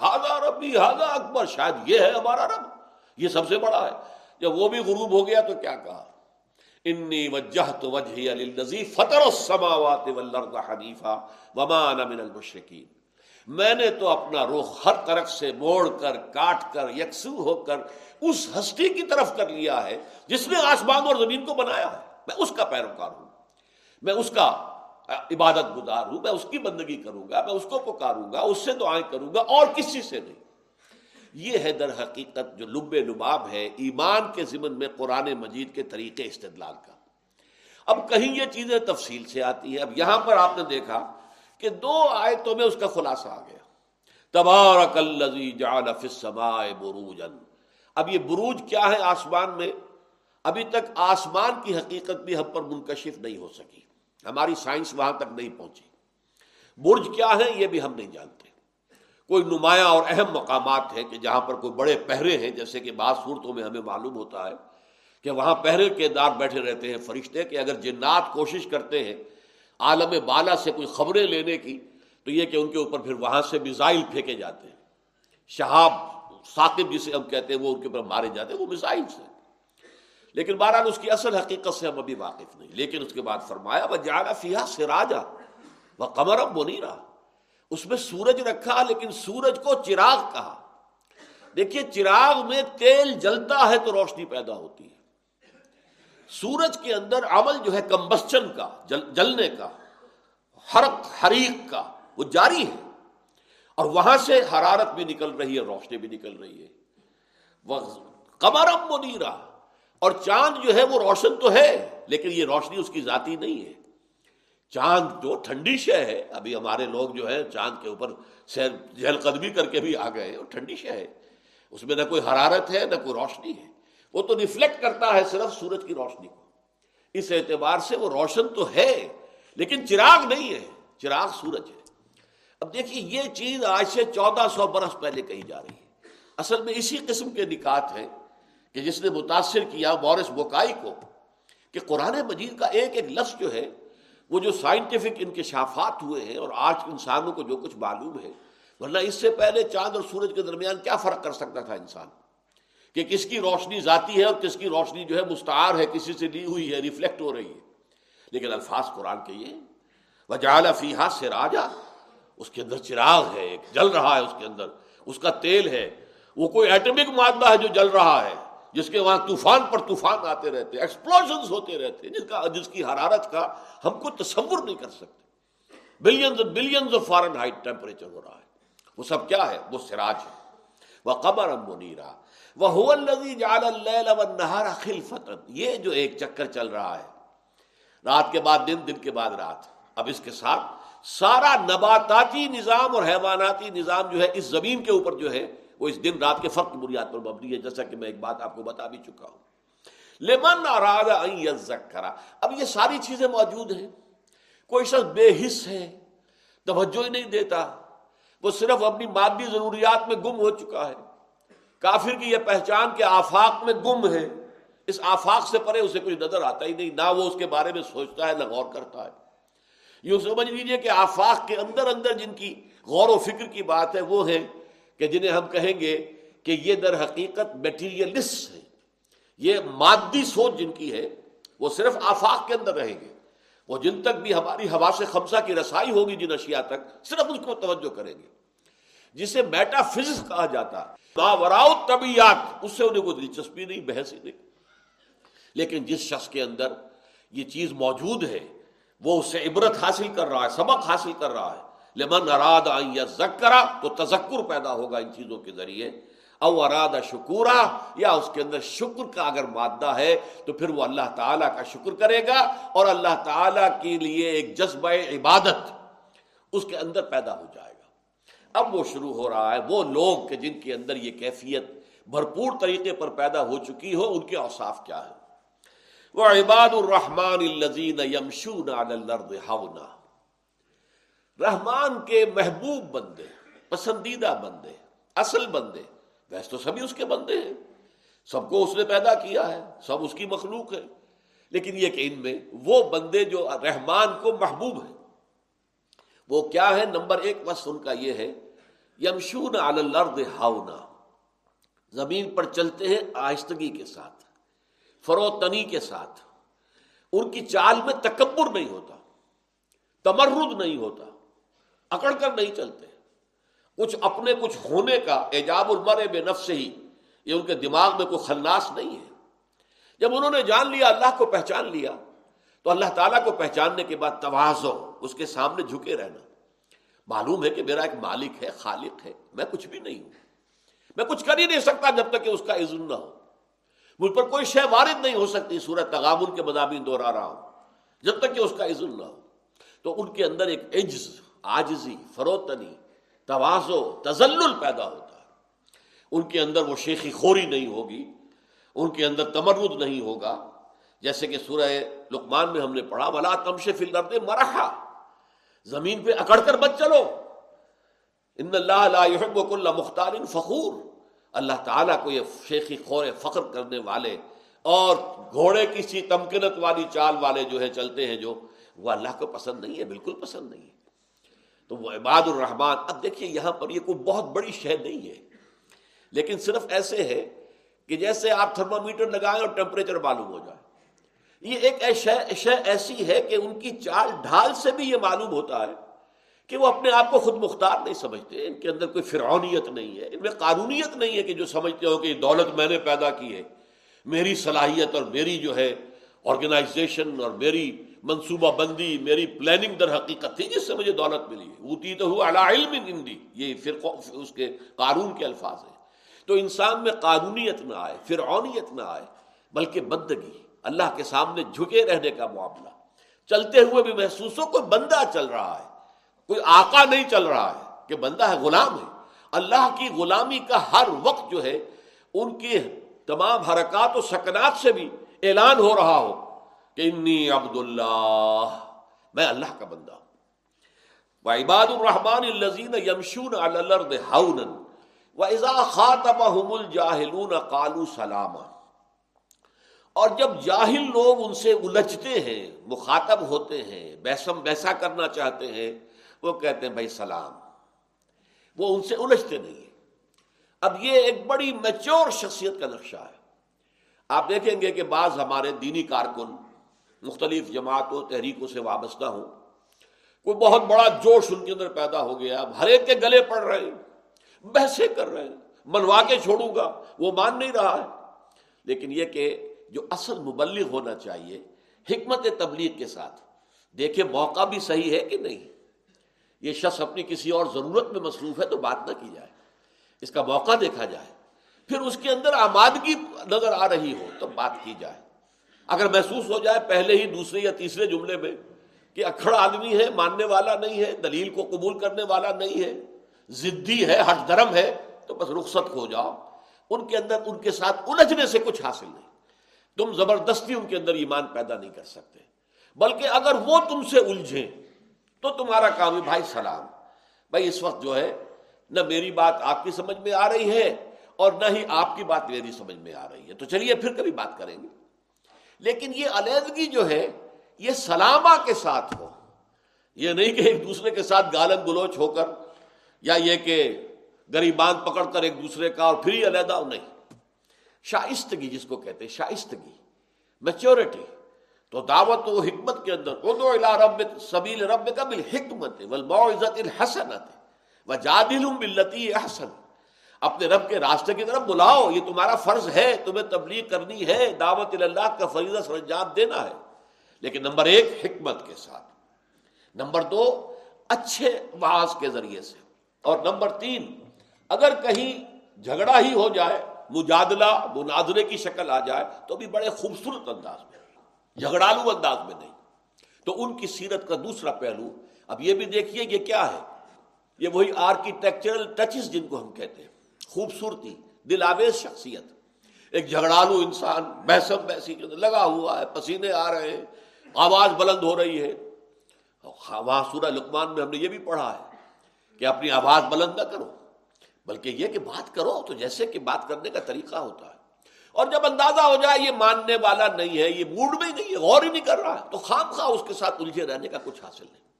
ہاضا ربی ہاضا اکبر، شاید یہ ہے ہمارا رب۔ یہ سب سے بڑا ہے۔ جب وہ بھی غروب ہو گیا تو کیا کہا؟ انی وجہت وجہی للذی فطر السماوات والارض حنیفا وما انا من المشرکین. میں نے تو اپنا رخ ہر طرف سے موڑ کر، کاٹ کر، یکسو ہو کر اس ہستی کی طرف کر لیا ہے جس نے آسمان اور زمین کو بنایا ہے۔ میں اس کا پیروکار ہوں۔ میں اس کا عبادت گزار ہوں۔ میں اس کی بندگی کروں گا۔ میں اس کو پکاروں گا، اس سے دعائیں کروں گا اور کسی سے نہیں۔ یہ ہے در حقیقت جو لب لباب ہے ایمان کے ضمن میں قرآن مجید کے طریقے استدلال کا۔ اب کہیں یہ چیزیں تفصیل سے آتی ہے اب یہاں پر آپ نے دیکھا کہ دو آیتوں میں اس کا خلاصہ آ گیا۔ تبارک جعل فی السماء بروجن اب یہ بروج کیا ہے آسمان میں؟ ابھی تک آسمان کی حقیقت بھی ہم پر منکشف نہیں ہو سکی۔ ہماری سائنس وہاں تک نہیں پہنچی۔ برج کیا ہے یہ بھی ہم نہیں جانتے۔ کوئی نمایاں اور اہم مقامات ہیں کہ جہاں پر کوئی بڑے پہرے ہیں، جیسے کہ بعض صورتوں میں ہمیں معلوم ہوتا ہے کہ وہاں پہرے کے دار بیٹھے رہتے ہیں فرشتے کہ اگر جنات کوشش کرتے ہیں عالم بالا سے کوئی خبریں لینے کی، تو یہ کہ ان کے اوپر پھر وہاں سے میزائل پھینکے جاتے ہیں۔ شہاب ثاقب جسے ہم کہتے ہیں، وہ ان کے اوپر مارے جاتے ہیں، وہ میزائل سے۔ لیکن بہرحال اس کی اصل حقیقت سے ہم ابھی واقف نہیں۔ لیکن اس کے بعد فرمایا وہ جانا فیا سے راجا وہ قمرم وہ نہیں رہا اس میں سورج رکھا لیکن سورج کو چراغ کہا۔ دیکھیے، چراغ میں تیل جلتا ہے تو روشنی پیدا ہوتی ہے۔ سورج کے اندر عمل جو ہے کمبسچن کا، جل، جلنے کا، حرق، حریق کا، وہ جاری ہے۔ اور وہاں سے حرارت بھی نکل رہی ہے، روشنی بھی نکل رہی ہے۔ وہ کمرم منیرا۔ اور چاند جو ہے وہ روشن تو ہے، لیکن یہ روشنی اس کی ذاتی نہیں ہے۔ چاند جو ٹھنڈی شے ہے۔ ابھی ہمارے لوگ جو ہے چاند کے اوپر سیر جہل قدمی کر کے بھی آ گئے اور ٹھنڈی شے ہے۔ اس میں نہ کوئی حرارت ہے، نہ کوئی روشنی ہے۔ وہ تو ریفلیکٹ کرتا ہے صرف سورج کی روشنی کو۔ اس اعتبار سے وہ روشن تو ہے، لیکن چراغ نہیں ہے۔ چراغ سورج ہے۔ اب دیکھیے، یہ چیز آج سے چودہ سو برس پہلے کہی جا رہی ہے۔ اصل میں اسی قسم کے نکات ہیں کہ جس نے متاثر کیا بورس بوکائی کو کہ قرآن مجید کا ایک ایک لفظ جو ہے وہ جو سائنٹیفک انکشافات ہوئے ہیں اور آج انسانوں کو جو کچھ معلوم ہے، ورنہ اس سے پہلے چاند اور سورج کے درمیان کیا فرق کر سکتا تھا انسان؟ کہ کس کی روشنی ذاتی ہے اور کس کی روشنی جو ہے مستعار ہے، کسی سے لی ہوئی ہے ریفلیکٹ ہو رہی ہے۔ لیکن الفاظ قرآن کے یہ وجال فیحا سے راجا اس کے اندر چراغ ہے، ایک جل رہا ہے اس کے اندر، اس کا تیل ہے، وہ کوئی ایٹمک مادہ ہے جو جل رہا ہے۔ جس کے وہاں طوفان پر طوفان آتے رہتے ایکسپلوژنز ہوتے رہتے، جس کا جس کی حرارت کا ہم کو تصور نہیں کر سکتے۔ Billions billions of Fahrenheit temperature ہو رہا ہے۔ وہ سب کیا ہے؟ وہ سراج ہے۔ وہ قبر منیرا وہ نہارا خلفت یہ جو ایک چکر چل رہا ہے۔ رات کے بعد دن دن کے بعد رات۔ اب اس کے ساتھ سارا نباتاتی نظام اور حیواناتی نظام جو ہے، اس زمین کے اوپر جو ہے وہ اس دن رات کے فرق بنیاد پر مبنی ہے، جیسا کہ میں ایک بات آپ کو بتا بھی چکا ہوں۔ لمن کرا اب یہ ساری چیزیں موجود ہیں۔ کوئی شخص بے حص ہے، توجہ ہی نہیں دیتا۔ وہ صرف اپنی مادی ضروریات میں گم ہو چکا ہے۔ کافر کی یہ پہچان کے آفاق میں گم ہے۔ اس آفاق سے پرے اسے کچھ نظر آتا ہی نہیں، نہ وہ اس کے بارے میں سوچتا ہے، نہ غور کرتا ہے۔ یوں سمجھ لیجیے کہ آفاق کے اندر اندر جن کی غور و فکر کی بات ہے، وہ ہے کہ جنہیں ہم کہیں گے کہ یہ در حقیقت میٹیریلسٹ ہے یہ مادی سوچ جن کی ہے، وہ صرف آفاق کے اندر رہیں گے۔ وہ جن تک بھی ہماری ہوا سے خمسہ کی رسائی ہوگی جن اشیاء تک، صرف اس کو توجہ کریں گے۔ جسے میٹا فزکس کہا جاتا ماوراؤ طبیعت اس سے انہیں کوئی دلچسپی نہیں، بحث ہی نہیں۔ لیکن جس شخص کے اندر یہ چیز موجود ہے، وہ اس سے عبرت حاصل کر رہا ہے، سبق حاصل کر رہا ہے۔ لمن اراد یا زکرا تو تذکر پیدا ہوگا ان چیزوں کے ذریعے، او اراد شکورا، یا اس کے اندر شکر کا اگر مادہ ہے، تو پھر وہ اللہ تعالیٰ کا شکر کرے گا، اور اللہ تعالیٰ کے لیے ایک جذبہ عبادت اس کے اندر پیدا ہو جائے گا۔ اب وہ شروع ہو رہا ہے، وہ لوگ کہ جن کے اندر یہ کیفیت بھرپور طریقے پر پیدا ہو چکی ہو، ان کے اوصاف کیا ہے وہ عباد الرحمان الزین یمشون ہونا رحمان کے محبوب بندے، پسندیدہ بندے، اصل بندے۔ ویسے تو سبھی اس کے بندے ہیں۔ سب کو اس نے پیدا کیا ہے، سب اس کی مخلوق ہے۔ لیکن یہ کہ ان میں وہ بندے جو رحمان کو محبوب ہے وہ کیا ہے نمبر ایک بس ان کا یہ ہے، یمشون الارض ہاؤنا۔ زمین پر چلتے ہیں آہستگی کے ساتھ، فروتنی کے ساتھ۔ ان کی چال میں تکبر نہیں ہوتا، تمرد نہیں ہوتا۔ اکڑ کر نہیں چلتے۔ کچھ اپنے کچھ ہونے کا ایجاب المر بے نفس ہی، یہ ان کے دماغ میں کوئی خلناس نہیں ہے۔ جب انہوں نے جان لیا، اللہ کو پہچان لیا، تو اللہ تعالیٰ کو پہچاننے کے بعد توازو اس کے سامنے جھکے رہنا۔ معلوم ہے کہ میرا ایک مالک ہے، خالق ہے، میں کچھ بھی نہیں ہوں۔ میں کچھ کر ہی نہیں سکتا جب تک کہ اس کا عزن نہ ہو۔ مجھ پر کوئی شے وارد نہیں ہو سکتی سورت تغامن کے مضامین دوہرا رہا ہوں۔ جب تک کہ اس کا عزن نہ ہو۔ تو ان کے اندر ایک عجز آجزی فروتنی توازو تزلل پیدا ہوتا ہے۔ ان کے اندر وہ شیخی خوری نہیں ہوگی، ان کے اندر تمرد نہیں ہوگا۔ جیسے کہ سورہ لقمان میں ہم نے پڑھا بلا تمش فلر مرحا۔ زمین پہ اکڑ کر بچ چلو۔ ان اللہ لا يحب كل مختار فخور۔ اللہ تعالیٰ کو یہ شیخی خور فخر کرنے والے اور گھوڑے کی سی تمکنت والی چال والے جو ہے چلتے ہیں جو، وہ اللہ کو پسند نہیں ہے، بالکل پسند نہیں ہے۔ تو وہ عباد الرحمان اب دیکھیے یہاں پر یہ کوئی بہت بڑی شہ نہیں ہے۔ لیکن صرف ایسے ہے کہ جیسے آپ تھرمامیٹر لگائیں اور ٹیمپریچر معلوم ہو جائے۔ یہ ایک شے ایسی ہے کہ ان کی چال ڈھال سے بھی یہ معلوم ہوتا ہے کہ وہ اپنے آپ کو خود مختار نہیں سمجھتے۔ ان کے اندر کوئی فرعونیت نہیں ہے، ان میں قانونیت نہیں ہے کہ جو سمجھتے ہو کہ دولت میں نے پیدا کی ہے۔ میری صلاحیت اور میری جو ہے آرگنائزیشن اور میری منصوبہ بندی، میری پلاننگ در حقیقت تھی، جس سے مجھے دولت ملی اوتی تو ہوا علم ہندی یہ فرق اس کے قانون کے الفاظ ہیں۔ تو انسان میں قانونیت نہ آئے، فرعونیت نہ آئے، بلکہ بندگی، اللہ کے سامنے جھکے رہنے کا معاملہ۔ چلتے ہوئے بھی محسوس ہو، کوئی بندہ چل رہا ہے، کوئی آقا نہیں چل رہا ہے کہ بندہ ہے، غلام ہے۔ اللہ کی غلامی کا ہر وقت جو ہے، ان کی تمام حرکات و سکنات سے بھی اعلان ہو رہا ہو۔ کہ انی عبد اللہ میں اللہ کا بندہ ہوں۔ وعباد الرحمن الزین یمشون الارض حونا واذا خاطبهم الجاهلون قالوا سلاما۔ اور جب جاہل لوگ ان سے الجھتے ہیں، مخاطب ہوتے ہیں، بیسم بیسا کرنا چاہتے ہیں، وہ کہتے ہیں بھائی سلام۔ وہ ان سے الجھتے نہیں ہیں۔ اب یہ ایک بڑی میچور شخصیت کا نقشہ ہے۔ آپ دیکھیں گے کہ بعض ہمارے دینی کارکن مختلف جماعتوں، تحریکوں سے وابستہ ہوں۔ کوئی بہت بڑا جوش ان کے اندر پیدا ہو گیا۔ اب ہر ایک کے گلے پڑ رہے ہیں بحثے کر رہے ہیں۔ منوا کے چھوڑوں گا، وہ مان نہیں رہا ہے۔ لیکن یہ کہ جو اصل مبلغ ہونا چاہیے، حکمت تبلیغ کے ساتھ۔ دیکھیں موقع بھی صحیح ہے کہ نہیں۔ یہ شخص اپنی کسی اور ضرورت میں مصروف ہے تو بات نہ کی جائے۔ اس کا موقع دیکھا جائے۔ پھر اس کے اندر آمادگی نظر آ رہی ہو تو بات کی جائے۔ اگر محسوس ہو جائے پہلے ہی دوسرے یا تیسرے جملے میں کہ اکھڑ آدمی ہے، ماننے والا نہیں ہے، دلیل کو قبول کرنے والا نہیں ہے ضدی ہے ہٹ درم ہے، تو بس رخصت ہو جاؤ۔ ان کے اندر، ان کے ساتھ الجھنے سے کچھ حاصل نہیں۔ تم زبردستی ان کے اندر ایمان پیدا نہیں کر سکتے۔ بلکہ اگر وہ تم سے الجھیں، تو تمہارا کام ہے بھائی سلام۔ بھائی اس وقت جو ہے، نہ میری بات آپ کی سمجھ میں آ رہی ہے اور نہ ہی آپ کی بات میری سمجھ میں آ رہی ہے۔ تو چلیے پھر کبھی بات کریں گے۔ لیکن یہ علیحدگی جو ہے، یہ سلامہ کے ساتھ ہو۔ یہ نہیں کہ ایک دوسرے کے ساتھ گالن گلوچ ہو کر یا یہ کہ گریبان پکڑ کر ایک دوسرے کا اور پھر ہی علیحدہ نہیں۔ شائستگی جس کو کہتے ہیں، شائستگی میچورٹی تو دعوت و حکمت کے اندر ادو الا رب سبیل رب کا بالحکمت والموعظت الحسنت وجادل باللتی احسن۔ اپنے رب کے راستے کی طرف بلاؤ، یہ تمہارا فرض ہے، تمہیں تبلیغ کرنی ہے، دعوت اللہ کا فریضہ سر انجام دینا ہے۔ لیکن نمبر ایک، حکمت کے ساتھ۔ نمبر دو، اچھے بعض کے ذریعے سے۔ اور نمبر تین، اگر کہیں جھگڑا ہی ہو جائے، مجادلہ، مناظرے کی شکل آ جائے، تو بھی بڑے خوبصورت انداز میں۔ جھگڑالو انداز میں نہیں۔ تو ان کی سیرت کا دوسرا پہلو۔ اب یہ بھی دیکھیے یہ کیا ہے۔ یہ وہی آرکیٹیکچرل ٹچز جن کو ہم کہتے ہیں۔ خوبصورتی دل آویز شخصیت۔ ایک جھگڑالو انسان بحثم بحثی کے لگا ہوا ہے، پسینے آ رہے ہیں، آواز بلند ہو رہی ہے۔ وہاں سورہ لقمان میں ہم نے یہ بھی پڑھا ہے کہ اپنی آواز بلند نہ کرو، بلکہ یہ کہ بات کرو تو جیسے کہ بات کرنے کا طریقہ ہوتا ہے۔ اور جب اندازہ ہو جائے یہ ماننے والا نہیں ہے، یہ موڈ میں نہیں ہے، غور ہی نہیں کر رہا، تو خام خواہ اس کے ساتھ الجھے رہنے کا کچھ حاصل نہیں۔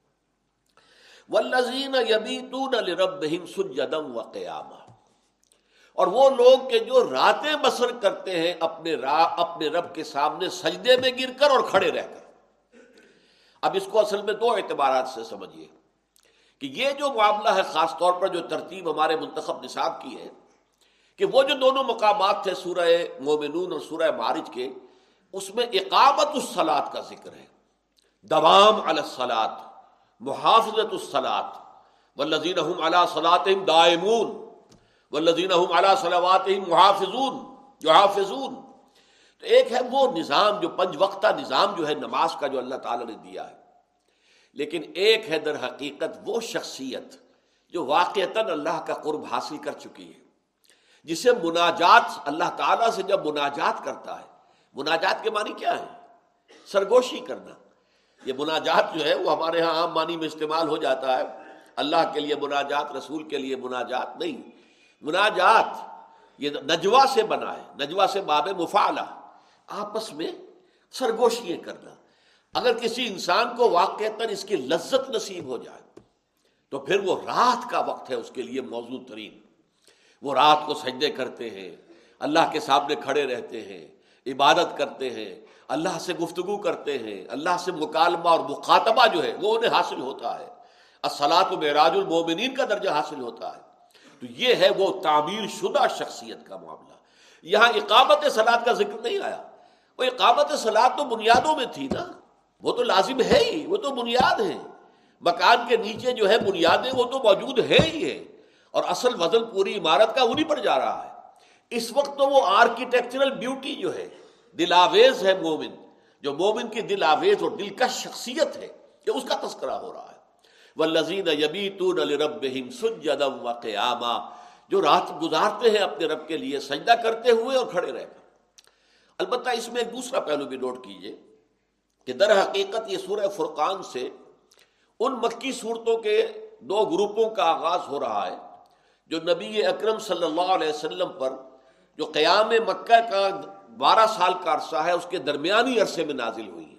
ولزین سجدم و قیام اور وہ لوگ کے جو راتیں بسر کرتے ہیں، اپنے را، اپنے رب کے سامنے سجدے میں گر کر اور کھڑے رہ کر۔ اب اس کو اصل میں دو اعتبارات سے سمجھیے کہ یہ جو معاملہ ہے، خاص طور پر جو ترتیب ہمارے منتخب نصاب کی ہے، کہ وہ جو دونوں مقامات تھے، سورہ مومنون اور سورہ مارج کے، اس میں اقامت السلاد کا ذکر ہے۔ دوام السلاد محافظت السلاد والذین هم علی صلاتهم دائمون۔ والذین هم علی صلواتهم محافظون تو ایک ہے وہ نظام جو پنج وقتہ نظام جو ہے نماز کا جو اللہ تعالی نے دیا ہے۔ لیکن ایک ہے در حقیقت وہ شخصیت جو واقعتاً اللہ کا قرب حاصل کر چکی ہے، جسے مناجات اللہ تعالیٰ سے جب مناجات کرتا ہے، مناجات کے معنی کیا ہے؟ سرگوشی کرنا۔ یہ مناجات جو ہے وہ ہمارے ہاں عام معنی میں استعمال ہو جاتا ہے۔ اللہ کے لیے مناجات، رسول کے لیے مناجات نہیں۔ مناجات، یہ نجوا سے بنا ہے نجوا سے باب مفالہ آپس میں سرگوشیاں کرنا۔ اگر کسی انسان کو واقع اس کی لذت نصیب ہو جائے، تو پھر وہ رات کا وقت ہے اس کے لیے موضوع ترین۔ وہ رات کو سجدے کرتے ہیں، اللہ کے سامنے کھڑے رہتے ہیں، عبادت کرتے ہیں، اللہ سے گفتگو کرتے ہیں، اللہ سے مکالمہ اور مخاطبہ جو ہے، وہ انہیں حاصل ہوتا ہے۔ اصلاط و معراج المومنین کا درجہ حاصل ہوتا ہے۔ تو یہ ہے وہ تعمیر شدہ شخصیت کا معاملہ۔ یہاں اقامت سلاد کا ذکر نہیں آیا۔ وہ اقامت سلاد تو بنیادوں میں تھی نا۔ وہ تو لازم ہے ہی، وہ تو بنیاد ہے۔ مکان کے نیچے جو ہے بنیادیں وہ تو موجود ہے ہی ہے اور اصل وزن پوری عمارت کا انہیں پر جا رہا ہے۔ اس وقت تو وہ آرکیٹیکچرل بیوٹی جو ہے، دل آویز ہے مومن۔ جو مومن کی دل آویز اور دلکش شخصیت ہے کہ اس کا تذکرہ ہو رہا ہے۔ وہ لذین یبی رب سجدم و قیامہ جو رات گزارتے ہیں اپنے رب کے لیے سجدہ کرتے ہوئے اور کھڑے رہ کر۔ البتہ اس میں ایک دوسرا پہلو بھی نوٹ کیجیے کہ در حقیقت یہ سورہ فرقان سے ان مکی صورتوں کے دو گروپوں کا آغاز ہو رہا ہے جو نبی اکرم صلی اللہ علیہ وسلم پر جو قیام مکہ کا بارہ سال کا عرصہ ہے، اس کے درمیانی عرصے میں نازل ہوئی ہے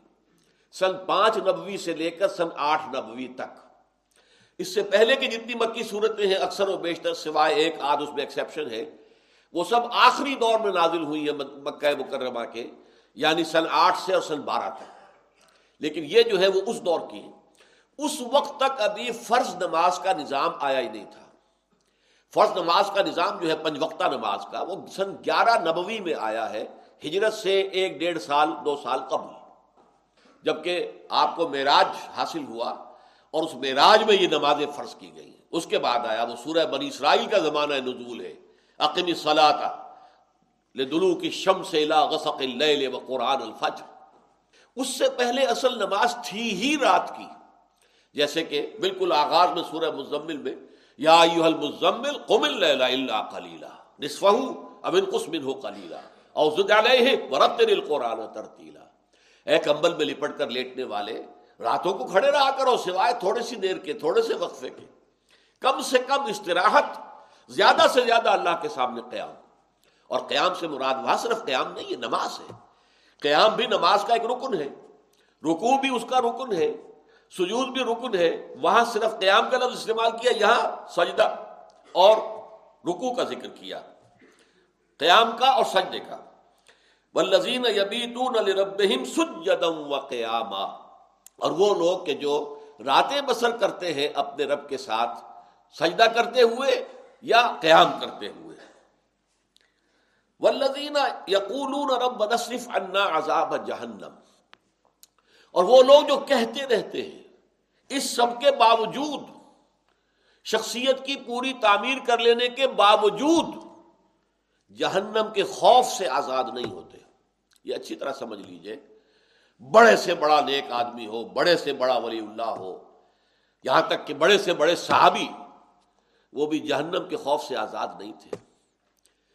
سن پانچ نبوی سے لے کر سن آٹھ نبوی تک۔ اس سے پہلے کی جتنی مکی صورتیں ہیں اکثر و بیشتر سوائے ایک آدھ اس میں ایکسیپشن ہے، وہ سب آخری دور میں نازل ہوئی ہیں مکہ مکرمہ کے یعنی سن آٹھ سے اور سن بارہ تک۔ لیکن یہ جو ہے وہ اس دور کی ہے۔ اس وقت تک ابھی فرض نماز کا نظام آیا ہی نہیں تھا۔ فرض نماز کا نظام جو ہے، پنج وقتہ نماز کا، وہ سن گیارہ نبوی میں آیا ہے، ہجرت سے ایک ڈیڑھ سال، دو سال قبل۔ جبکہ آپ کو معراج حاصل ہوا اور اس معراج میں یہ نمازیں فرض کی گئی ہیں۔ اس کے بعد آیا وہ سورہ بنی اسرائیل کا زمانہ نزول ہے۔ عقیم صلاح لدلو کی شم سے غسق اللیل و قرآن الفجر۔ اس سے پہلے اصل نماز تھی ہی رات کی۔ جیسے کہ بالکل آغاز میں سورہ مزمل میں یا ایوہ المزمل قم اللیل الا قلیلا نصفہ اب انقص منہ قلیلا اوزد علیہ ورتل القرآن ترتیلا۔ اے کمبل میں لپٹ کر لیٹنے والے راتوں کو کھڑے رہا کرو، سوائے تھوڑی سی دیر کے، تھوڑے سے وقفے کے۔ کم سے کم استراحت، زیادہ سے زیادہ اللہ کے سامنے قیام۔ اور قیام سے مراد وہاں صرف قیام نہیں ہے نماز ہے۔ قیام بھی نماز کا ایک رکن ہے۔ رکوع بھی اس کا رکن ہے۔ سجود بھی رکن ہے۔ وہاں صرف قیام کا لفظ استعمال کیا، یہاں سجدہ اور رکوع کا ذکر کیا۔ قیام کا اور سجدے کا۔ ولزین یبیتون لربہم سجدم و قیاما اور وہ لوگ کہ جو راتیں بسر کرتے ہیں اپنے رب کے ساتھ، سجدہ کرتے ہوئے یا قیام کرتے ہوئے۔ ولزین یقولون رب نصرف عنا عذاب جہنم اور وہ لوگ جو کہتے رہتے ہیں، اس سب کے باوجود، شخصیت کی پوری تعمیر کر لینے کے باوجود جہنم کے خوف سے آزاد نہیں ہوتے۔ یہ اچھی طرح سمجھ لیجیے۔ بڑے سے بڑا نیک آدمی ہو، بڑے سے بڑا ولی اللہ ہو، یہاں تک کہ بڑے سے بڑے صحابی، وہ بھی جہنم کے خوف سے آزاد نہیں تھے۔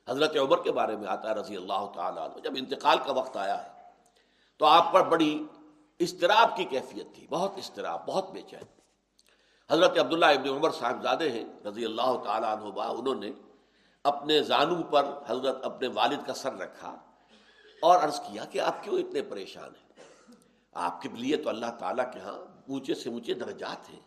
حضرت عمر کے بارے میں آتا ہے رضی اللہ تعالیٰ جب انتقال کا وقت آیا ہے، تو آپ پر بڑی استراب کی کیفیت تھی، بہت استراب بہت بے چین۔ حضرت عبداللہ ابن عمر صاحبزادے ہیں، رضی اللہ تعالیٰ عنہ انہوں نے اپنے زانو پر حضرت اپنے والد کا سر رکھا اور عرض کیا کہ آپ کیوں اتنے پریشان ہیں؟ آپ کے لیے تو اللہ تعالیٰ کے ہاں اونچے سے اونچے درجات ہیں۔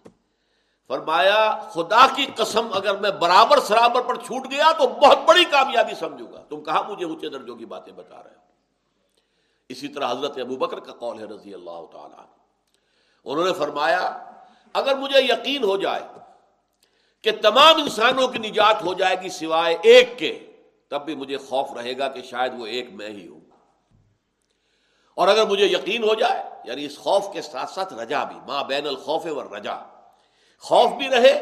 فرمایا، خدا کی قسم اگر میں برابر سرابر پر چھوٹ گیا تو بہت بڑی کامیابی سمجھوں گا۔ تم کہاں مجھے اونچے درجوں کی باتیں بتا رہے ہو؟ اسی طرح حضرت ابو بکر کا قول ہے رضی اللہ تعالیٰ انہوں نے فرمایا، اگر مجھے یقین ہو جائے کہ تمام انسانوں کی نجات ہو جائے گی سوائے ایک کے، تب بھی مجھے خوف رہے گا کہ شاید وہ ایک میں ہی ہوں۔ اور اگر مجھے یقین ہو جائے یعنی اس خوف کے ساتھ ساتھ رجا بھی ماں بین الخوف و رجا خوف بھی رہے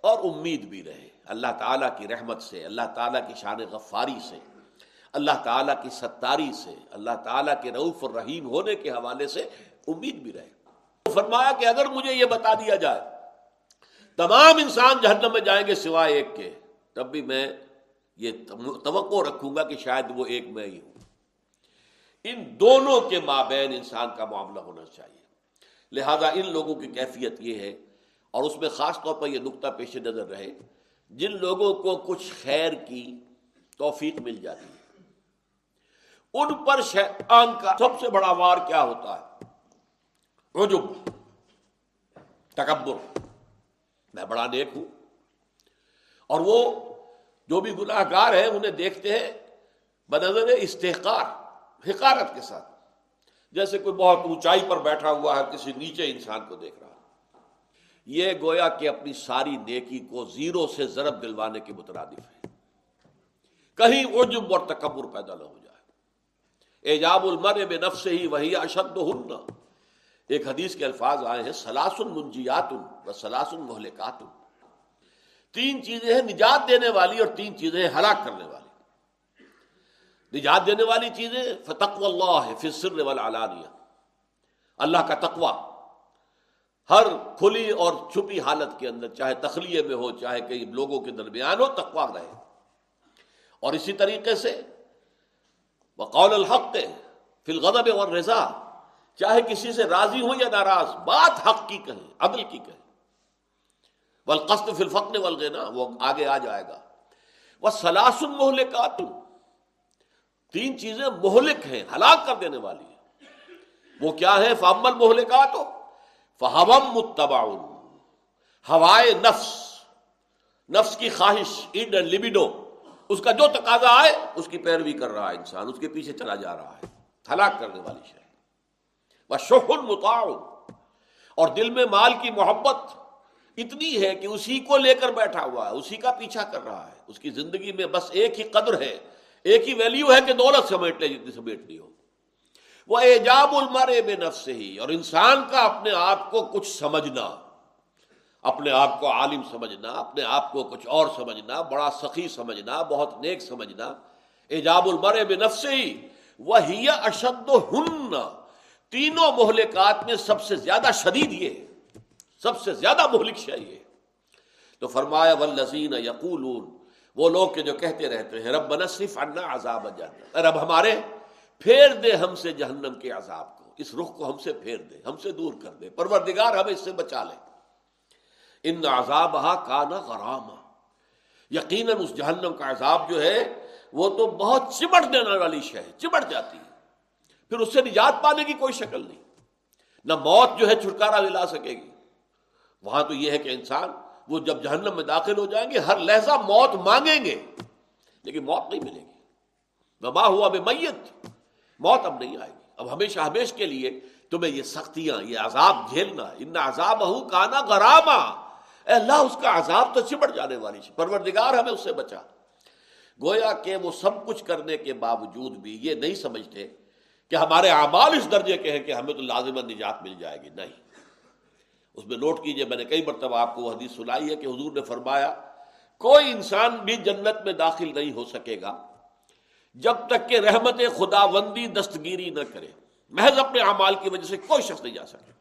اور امید بھی رہے۔ اللہ تعالیٰ کی رحمت سے، اللہ تعالیٰ کی شان غفاری سے، اللہ تعالیٰ کی ستاری سے، اللہ تعالیٰ کے رعف الرحیم ہونے کے حوالے سے امید بھی رہے۔ فرمایا کہ اگر مجھے یہ بتا دیا جائے، تمام انسان جہنم میں جائیں گے سوائے ایک کے، تب بھی میں یہ توقع رکھوں گا کہ شاید وہ ایک میں ہی ہوں۔ ان دونوں کے مابین انسان کا معاملہ ہونا چاہیے۔ لہذا ان لوگوں کی کیفیت یہ ہے اور اس میں خاص طور پر یہ نقطہ پیش نظر رہے، جن لوگوں کو کچھ خیر کی توفیق مل جاتی ہے، ان پر شیطان کا سب سے بڑا وار کیا ہوتا ہے؟ رجب تکبر۔ میں بڑا نیک ہوں۔ اور وہ جو بھی گناہ گار ہیں، انہیں دیکھتے ہیں، بنظر استحقار۔ حقارت کے ساتھ۔ جیسے کوئی بہت اونچائی پر بیٹھا ہوا ہے، کسی نیچے انسان کو دیکھ رہا یہ گویا کہ اپنی ساری نیکی کو زیرو سے ضرب دلوانے کے مترادف ہے۔ کہیں عجب اور تکبر پیدا نہ ہو جائے۔ ایجاب المر بے نفس ہی وہی اشد ہن۔ ایک حدیث کے الفاظ آئے ہیں، سلاسن منجیات و سلاسن محلکات تین چیزیں ہیں نجات دینے والی اور تین چیزیں ہلاک کرنے والی۔ نجات دینے والی چیزیں فتق اللہ ہے فصر والعلانیہ اللہ کا تقوی ہر کھلی اور چھپی حالت کے اندر، چاہے تخلیے میں ہو، چاہے کئی لوگوں کے درمیان ہو تقوا رہے۔ اور اسی طریقے سے بقول الحق فی الغضب اور رضا چاہے کسی سے راضی ہو یا ناراض، بات حق کی کہیں عدل کی کہیں والقصد فی الفقر والغنا وہ آگے آ جائے گا۔ وہ سلاسن مہلکات تین چیزیں مہلک ہیں، ہلاک کر دینے والی ہیں۔ وہ کیا ہے فامل مہلکات ہو فہم متبا ہوائے نفس نفس کی خواہش اینڈ لبیڈو اس کا جو تقاضا آئے، اس کی پیروی کر رہا ہے انسان، اس کے پیچھے چلا جا رہا ہے۔ ہلاک کرنے والی شے۔ وہ شوہل متا اور دل میں مال کی محبت اتنی ہے کہ اسی کو لے کر بیٹھا ہوا ہے، اسی کا پیچھا کر رہا ہے۔ اس کی زندگی میں بس ایک ہی قدر ہے۔ ایک ہی ویلیو ہے کہ دولت سمیٹ لے جتنی سمیٹنی ہو۔ وہ ایجاب المر بے نفس ہی، اور انسان کا اپنے آپ کو کچھ سمجھنا، اپنے آپ کو عالم سمجھنا، اپنے آپ کو کچھ اور سمجھنا، بڑا سخی سمجھنا، بہت نیک سمجھنا۔ ایجاب المر بے نفس ہی وہ اشد ہن۔ تینوں مہلکات میں سب سے زیادہ شدید یہ سب سے زیادہ مہلک شہ یہ تو فرمایا ولزین یقول وہ لوگ کے جو کہتے رہتے ہیں رب نصف انا عذاب جانا رب ہمارے، پھیر دے ہم سے جہنم کے عذاب کو۔ اس رخ کو ہم سے پھیر دے، ہم سے دور کر دے۔ پروردگار ہمیں اس سے بچا لے۔ ان عذاب کا نہ یقیناً اس جہنم کا عذاب جو ہے، وہ تو بہت چمٹ دینے والی شے ہے، چمٹ جاتی ہے۔ پھر اس سے نجات پانے کی کوئی شکل نہیں۔ نہ موت جو ہے، چھٹکارا دلا سکے گی۔ وہاں تو یہ ہے کہ انسان وہ جب جہنم میں داخل ہو جائیں گے، ہر لہجہ موت مانگیں گے۔ لیکن موت نہیں ملے گی۔ وبا ہوا بے میت موت اب نہیں آئے گی۔ اب ہمیشہ ہمیش کے لیے تمہیں یہ سختیاں، یہ عذاب جھیلنا ان عذاب ہوں کانا گراما اے اللہ، اس کا عذاب تو چپٹ جانے والی پروردگار ہمیں اس سے بچا۔ گویا کہ وہ سب کچھ کرنے کے باوجود بھی یہ نہیں سمجھتے کہ ہمارے اعمال اس درجے کے ہیں کہ ہمیں تو لازمت نجات مل جائے گی۔ نہیں۔ اس میں نوٹ کیجیے، میں نے کئی مرتبہ آپ کو وہ حدیث سنائی ہے کہ حضور نے فرمایا، کوئی انسان بھی جنت میں داخل نہیں ہو سکے گا جب تک کہ رحمت خدا بندی دستگیری نہ کرے۔ محض اپنے اعمال کی وجہ سے کوئی شخص نہیں جا سکے۔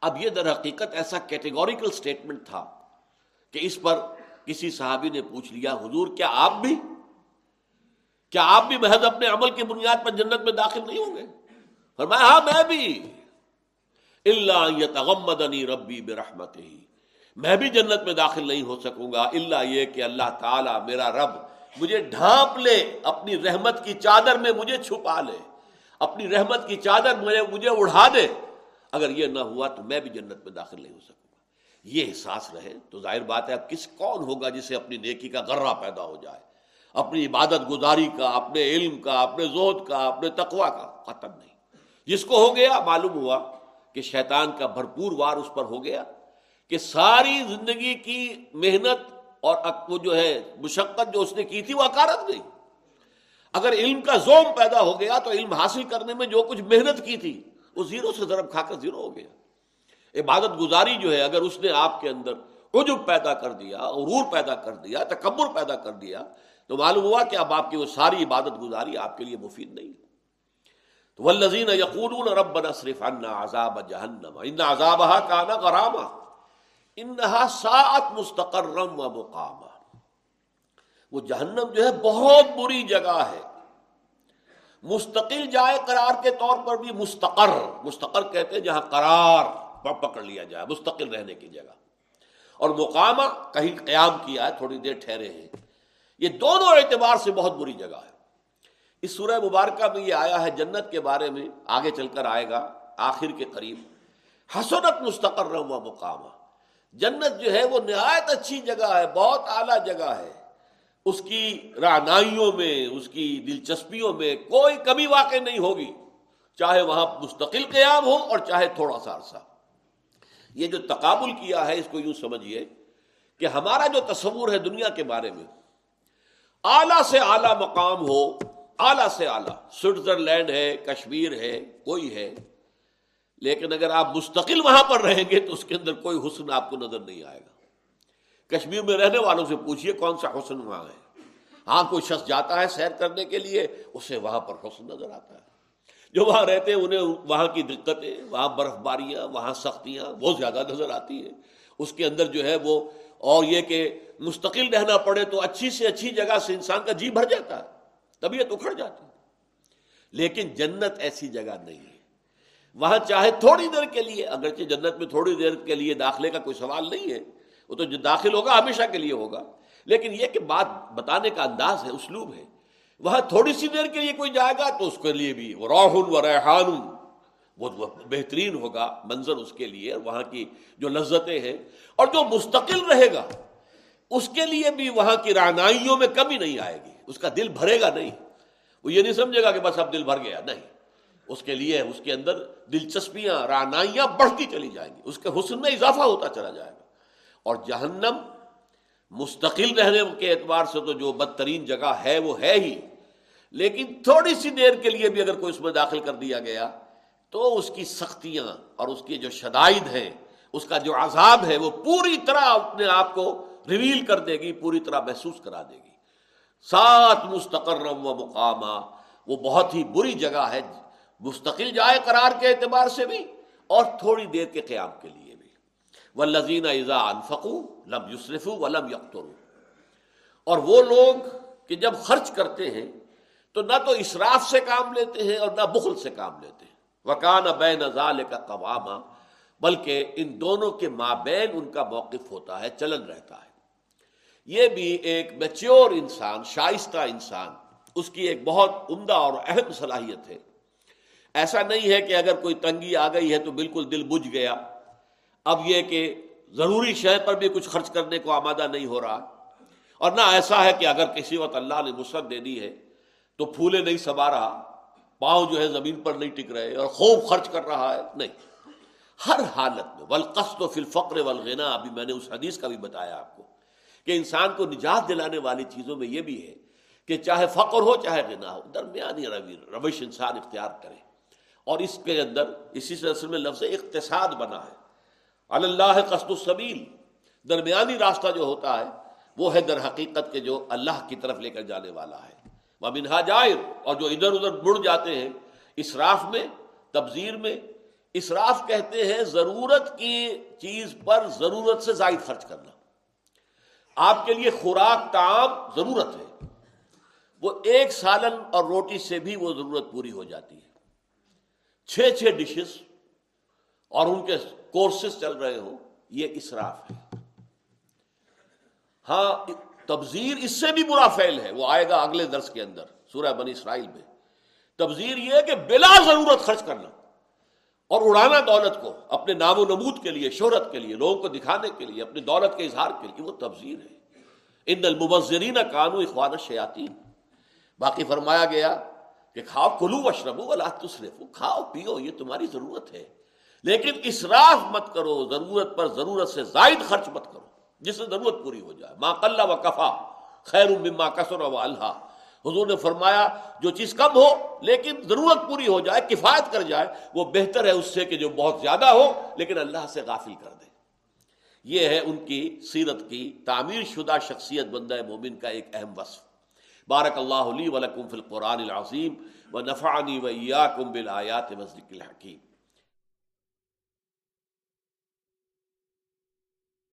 اب یہ در حقیقت ایسا کیٹیگوریکل سٹیٹمنٹ تھا کہ اس پر کسی صحابی نے پوچھ لیا، حضور کیا آپ بھی؟ کیا آپ بھی محض اپنے عمل کی بنیاد پر جنت میں داخل نہیں ہوں گے؟ فرمایا ہاں میں بھی۔ اللہ تغمدنی ربی برحمت ہی میں بھی جنت میں داخل نہیں ہو سکوں گا اللہ یہ کہ اللہ تعالی میرا رب مجھے ڈھانپ لے، اپنی رحمت کی چادر میں مجھے چھپا لے۔ اپنی رحمت کی چادر مجھے مجھے اڑا دے۔ اگر یہ نہ ہوا تو میں بھی جنت میں داخل نہیں ہو سکوں گا۔ یہ احساس رہے تو ظاہر بات ہے، اب کس کون ہوگا جسے اپنی نیکی کا غرہ پیدا ہو جائے؟ اپنی عبادت گزاری کا، اپنے علم کا، اپنے زہد کا، اپنے تقوا کا، ختم نہیں۔ جس کو ہو گیا، معلوم ہوا کہ شیطان کا بھرپور وار اس پر ہو گیا کہ ساری زندگی کی محنت اور وہ جو ہے مشقت جو اس نے کی تھی وہ اکارت گئی۔ اگر علم کا زوم پیدا ہو گیا تو علم حاصل کرنے میں جو کچھ محنت کی تھی وہ زیرو سے ضرب کھا کر زیرو ہو گیا۔ عبادت گزاری جو ہے اگر اس نے آپ کے اندر عجب پیدا کر دیا عرور پیدا کر دیا، تکبر پیدا کر دیا تو معلوم ہوا کہ اب آپ کی وہ ساری عبادت گزاری آپ کے لیے مفید نہیں۔ تو ولزین یقون رب صرف عذاب جہنم ان عذاب کا نا غرامہ انہا سات مستقرم و وہ جہنم جو ہے بہت بری جگہ ہے مستقل جائے قرار کے طور پر بھی مستقر مستقر کہتے ہیں جہاں قرار پکڑ لیا جائے مستقل رہنے کی جگہ اور مقامہ کہیں قیام کیا ہے تھوڑی دیر ٹھہرے ہیں یہ دونوں اعتبار سے بہت بری جگہ ہے اس سورہ مبارکہ میں یہ آیا ہے، جنت کے بارے میں آگے چل کر آئے گا، آخر کے قریب۔ حسنت مستقر و مقامہ۔ جنت جو ہے وہ نہایت اچھی جگہ ہے، بہت اعلیٰ جگہ ہے۔ اس کی رانائیوں میں، اس کی دلچسپیوں میں کوئی کمی واقع نہیں ہوگی۔ چاہے وہاں مستقل قیام ہو اور چاہے تھوڑا سا عرصہ۔ یہ جو تقابل کیا ہے، اس کو یوں سمجھیے کہ ہمارا جو تصور ہے دنیا کے بارے میں، اعلی سے اعلی مقام ہو اعلی سے اعلی، سوئٹزرلینڈ ہے، کشمیر ہے، کوئی ہے، لیکن اگر آپ مستقل وہاں پر رہیں گے تو اس کے اندر کوئی حسن آپ کو نظر نہیں آئے گا۔ کشمیر میں رہنے والوں سے پوچھئے کون سا حسن وہاں ہے۔ ہاں کوئی شخص جاتا ہے سیر کرنے کے لیے، اسے وہاں پر حسن نظر آتا ہے۔ جو وہاں رہتے ہیں، انہیں وہاں کی دقتیں، وہاں برف باریاں وہاں سختیاں بہت زیادہ نظر آتی ہیں۔ اس کے اندر جو ہے وہ، اور یہ کہ مستقل رہنا پڑے تو اچھی سے اچھی جگہ سے انسان کا جی بھر جاتا ہے۔ طبیعت اکھڑ جاتی لیکن جنت ایسی جگہ نہیں ہے۔ وہاں چاہے تھوڑی دیر کے لیے، اگرچہ جنت میں تھوڑی دیر کے لیے داخلے کا کوئی سوال نہیں ہے، وہ تو جو داخل ہوگا ہمیشہ کے لیے ہوگا۔ لیکن یہ کہ بات بتانے کا انداز ہے، اسلوب ہے۔ وہاں تھوڑی سی دیر کے لیے کوئی جائے گا تو اس کے لیے بھی راہن و ریحان، وہ بہترین ہوگا منظر اس کے لیے وہاں کی جو لذتیں ہیں اور جو مستقل رہے گا، اس کے لیے بھی وہاں کی رانائیوں میں کمی نہیں آئے گی۔ اس کا دل بھرے گا نہیں۔ وہ یہ نہیں سمجھے گا کہ بس اب دل بھر گیا، نہیں۔ اس کے لیے، اس کے اندر دلچسپیاں، رانائیاں بڑھتی چلی جائیں گی۔ اس کے حسن میں اضافہ ہوتا چلا جائے گا۔ اور جہنم مستقل رہنے کے اعتبار سے تو جو بدترین جگہ ہے، وہ ہے ہی۔ لیکن تھوڑی سی دیر کے لیے بھی اگر کوئی اس میں داخل کر دیا گیا، تو اس کی سختیاں اور اس کی جو شدائد ہیں، اس کا جو عذاب ہے، وہ پوری طرح اپنے آپ کو ریویل کر دے گی، پوری طرح محسوس کرا دے گی۔ سات مستقر و مقامہ وہ بہت ہی بری جگہ ہے۔ مستقل جائے قرار کے اعتبار سے بھی اور تھوڑی دیر کے قیام کے لیے و لذین اضا انفقو لم یوسرف و لم یخترو اور وہ لوگ کہ جب خرچ کرتے ہیں تو نہ تو اسراف سے کام لیتے ہیں اور نہ بخل سے کام لیتے ہیں۔ وکان بے نظال کا قوامہ بلکہ ان دونوں کے مابین ان کا موقف ہوتا ہے، چلن رہتا ہے۔ یہ بھی ایک میچیور انسان، شائستہ انسان، اس کی ایک بہت عمدہ اور اہم صلاحیت ہے۔ ایسا نہیں ہے کہ اگر کوئی تنگی آ گئی ہے تو بالکل دل بجھ گیا۔ اب یہ کہ ضروری شے پر بھی کچھ خرچ کرنے کو آمادہ نہیں ہو رہا۔ اور نہ ایسا ہے کہ اگر کسی وقت اللہ نے نصرت دے دی ہے تو پھولے نہیں سبا رہا، پاؤں جو ہے زمین پر نہیں ٹک رہے اور خوب خرچ کر رہا ہے۔ نہیں۔ ہر حالت میں ولقص و فلفقر ولغنا ابھی میں نے اس حدیث کا بھی بتایا۔ آپ کو کہ انسان کو نجات دلانے والی چیزوں میں یہ بھی ہے کہ چاہے فقر ہو، چاہے غنا ہو درمیانی روش انسان اختیار کرے۔ اور اس کے اندر، اسی سے اصل میں لفظ اقتصاد بنا ہے۔ اللہ قصد السبیل، درمیانی راستہ جو ہوتا ہے، وہ ہے در حقیقت کے جو اللہ کی طرف لے کر جانے والا ہے۔ وہ منہا جائر، اور جو ادھر ادھر مڑ جاتے ہیں، اسراف میں تبزیر میں، اسراف کہتے ہیں ضرورت کی چیز پر ضرورت سے زائد خرچ کرنا۔ آپ کے لیے خوراک تعام ضرورت ہے۔ وہ ایک سالن اور روٹی سے بھی وہ ضرورت پوری ہو جاتی ہے۔ چھ چھ ڈشز اور ان کے کورسز چل رہے ہوں، یہ اسراف ہے۔ ہاں تبزیر اس سے بھی برا فیل ہے، وہ آئے گا اگلے درس کے اندر، سورہ بنی اسرائیل میں۔ تبزیر یہ کہ بلا ضرورت خرچ کرنا۔ اور اڑانا دولت کو اپنے نام و نمود کے لیے، شہرت کے لیے، لوگوں کو دکھانے کے لیے، اپنی دولت کے اظہار کے لیے، وہ تبزیر ہے۔ ان المبذرین کانو اخوان شیاتی باقی فرمایا گیا کہ کھاؤ کلو وشربو اللہ تصرف کھاؤ، پیو، یہ تمہاری ضرورت ہے۔ لیکن اسراف مت کرو، ضرورت پر ضرورت سے زائد خرچ مت کرو، جس سے ضرورت پوری ہو جائے۔ ماں کلّا و کفا خیر مما کسر و اللہ حضور نے فرمایا، جو چیز کم ہو، لیکن ضرورت پوری ہو جائے، کفایت کر جائے، وہ بہتر ہے اس سے کہ جو بہت زیادہ ہو، لیکن اللہ سے غافل کر دے۔ یہ ہے ان کی سیرت کی تعمیر شدہ شخصیت بندہ مومن کا ایک اہم وصف۔ بارک اللہ علی ولکم فی القرآن العظیم و نفعنی و ایاکم بالآیات وزرک الحکیم۔